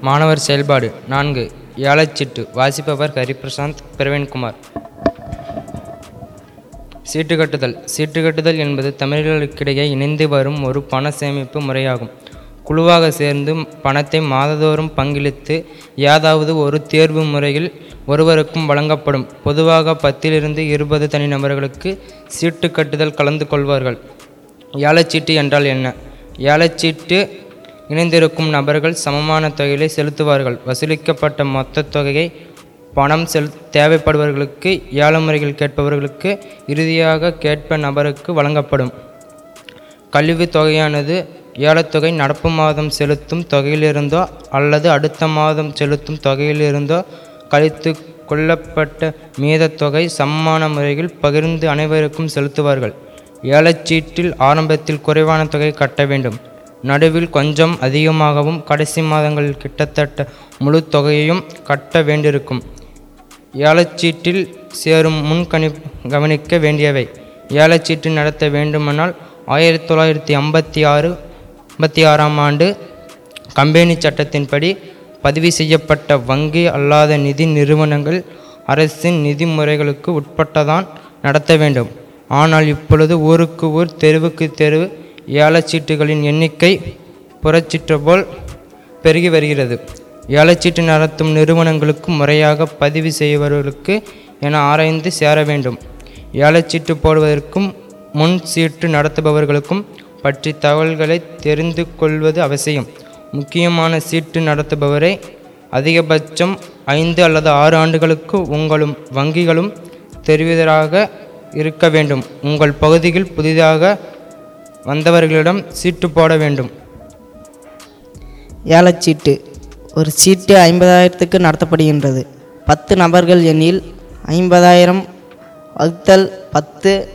மாணவர் செயல்பாடு நான்கு. ஏலச்சீட்டு வாசிப்பவர் ஹரிபிரசாந்த் பிரவீன்குமார். சீட்டு கட்டுதல். சீட்டு கட்டுதல் என்பது தமிழர்களுக்கிடையே இணைந்து வரும் ஒரு பண சேமிப்பு முறையாகும். குழுவாக சேர்ந்து பணத்தை மாதந்தோறும் பங்களித்து ஏதாவது ஒரு தேர்வு முறையில் ஒருவருக்கும் வழங்கப்படும். பொதுவாக பத்திலிருந்து இருபது தனிநபர்களுக்கு சீட்டு கட்டுதல் கலந்து கொள்வார்கள். ஏலச்சீட்டு என்றால் என்ன? ஏலச்சீட்டு இணைந்திருக்கும் நபர்கள் சமமான தொகையை செலுத்துவார்கள். வசூலிக்கப்பட்ட மொத்த தொகையை பணம் செல் தேவைப்படுபவர்களுக்கு ஏழ முறைகள் கேட்பவர்களுக்கு இறுதியாக கேட்ப நபருக்கு வழங்கப்படும். கல்வித் தொகையானது ஏலத்தொகை நடப்பு மாதம் செலுத்தும் தொகையிலிருந்தோ அல்லது அடுத்த மாதம் செலுத்தும் தொகையிலிருந்தோ கழித்து கொள்ளப்பட்ட மீதத் தொகை சமமான முறையில் பகிர்ந்து அனைவருக்கும் செலுத்துவார்கள். ஏலச்சீட்டில் ஆரம்பத்தில் குறைவான தொகை கட்ட வேண்டும். நடுவில் கொஞ்சம் அதிகமாகவும் கடைசி மாதங்களில் கிட்டத்தட்ட முழு தொகையையும் கட்ட வேண்டியிருக்கும். ஏலச்சீட்டில் சேரும் முன்கணி கவனிக்க வேண்டியவை. ஏலச்சீட்டு நடத்த வேண்டுமானால் ஆயிரத்தி தொள்ளாயிரத்தி ஐம்பத்தி ஆறு ஐம்பத்தி ஆறாம் ஆண்டு கம்பெனி சட்டத்தின்படி பதிவு செய்யப்பட்ட வங்கி அல்லாத நிதி நிறுவனங்கள் அரசின் நிதி முறைகளுக்கு உட்பட்டதான் நடத்த வேண்டும். ஆனால் இப்பொழுது ஊருக்கு ஊர் தெருவுக்கு தெருவு ஏலச்சீட்டுகளின் எண்ணிக்கை புறச்சீட்டு போல் பெருகி வருகிறது. ஏலச்சீட்டு நடத்தும் நிறுவனங்களுக்கு முறையாக பதிவு செய்பவர்களுக்கு என ஆராய்ந்து சேர வேண்டும். ஏலச்சீட்டு போடுவதற்கும் முன் சீட்டு நடத்துபவர்களுக்கும் பற்றி தகவல்களை தெரிந்து கொள்வது அவசியம். முக்கியமான சீட்டு நடத்துபவரை அதிகபட்சம் ஐந்து அல்லது ஆறு ஆண்டுகளுக்கு உங்களும் வங்கிகளும் தெரிவதாக இருக்க வேண்டும். உங்கள் பகுதியில் புதிதாக வந்தவர்களிடம் சீட்டு போட வேண்டும். ஏலச்சீட்டு. ஒரு சீட்டு ஐம்பதாயிரத்துக்கு நடத்தப்படுகின்றது. பத்து நபர்கள் எண்ணில் ஐம்பதாயிரம் வகுத்தல் பத்து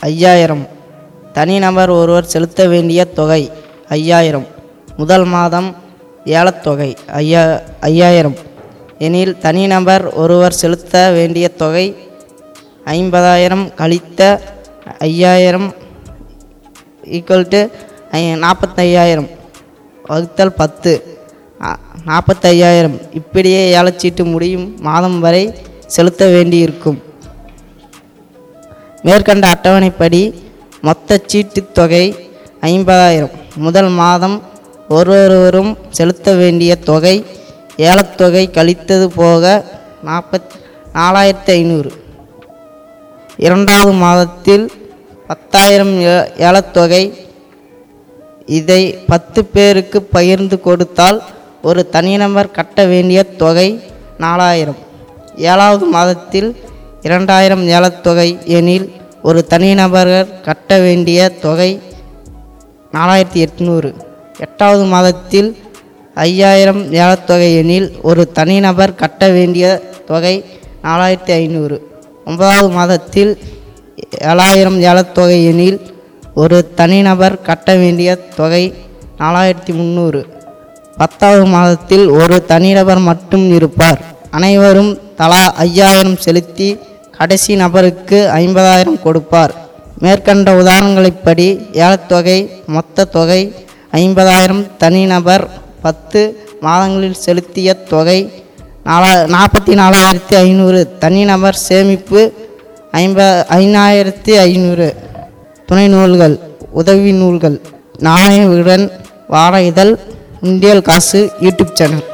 ஐயாயிரம். தனிநபர் ஒருவர் செலுத்த வேண்டிய தொகை ஐயாயிரம். முதல் மாதம் ஏலத்தொகை ஐயா ஐயாயிரம். எனில் தனிநபர் ஒருவர் செலுத்த வேண்டிய தொகை ஐம்பதாயிரம் கழித்த ஐயாயிரம் ஈக்குவல் டு நாற்பத்தையாயிரம் வகுத்தல் பத்து. நாற்பத்தையாயிரம் இப்படியே ஏலச்சீட்டு முடியும். மாதம் வரை செலுத்த வேண்டியிருக்கும். மேற்கண்ட அட்டவணைப்படி மொத்த சீட்டுத் தொகை ஐம்பதாயிரம். முதல் மாதம் ஒருவரும் செலுத்த வேண்டிய தொகை ஏலத்தொகை கழித்தது போக நாற்பத் நாலாயிரத்தி ஐநூறு. இரண்டாவது மாதத்தில் பத்தாயிரம் ஏ- ஏலத்தொகை. இதை பத்து பேருக்கு பகிர்ந்து கொடுத்தால் ஒரு தனிநபர் கட்ட வேண்டிய தொகை நாலாயிரம். ஏழாவது மாதத்தில் இரண்டாயிரம் ஏலத்தொகை எனில் ஒரு தனிநபர் கட்ட வேண்டிய தொகை நாலாயிரத்தி எட்நூறு. எட்டாவது மாதத்தில் ஐயாயிரம் ஏலத்தொகை எனில் ஒரு தனிநபர் கட்ட வேண்டிய தொகை நாலாயிரத்தி ஐநூறு. ஒன்பதாவது மாதத்தில் ஏழாயிரம் ஏலத்தொகை எனில் ஒரு தனிநபர் கட்ட வேண்டிய தொகை நாலாயிரத்தி முந்நூறு பத்தாவது மாதத்தில் ஒரு தனிநபர் மட்டும் இருப்பார். அனைவரும் தலா ஐயாயிரம் செலுத்தி கடைசி நபருக்கு ஐம்பதாயிரம் கொடுப்பார். மேற்கண்ட உதாரணங்களைப்படி ஏலத்தொகை மொத்த தொகை ஐம்பதாயிரம் தனிநபர் பத்து மாதங்களில் செலுத்திய தொகை நாலா நாற்பத்தி நாலாயிரத்தி ஐநூறு. தனிநபர் சேமிப்பு ஐம்ப ஐநாயிரத்தி ஐநூறு துணை நூல்கள் உதவி நூல்கள் நாணயவுடன் வார இதழ் இந்தியல் காசு யூடியூப் சேனல்.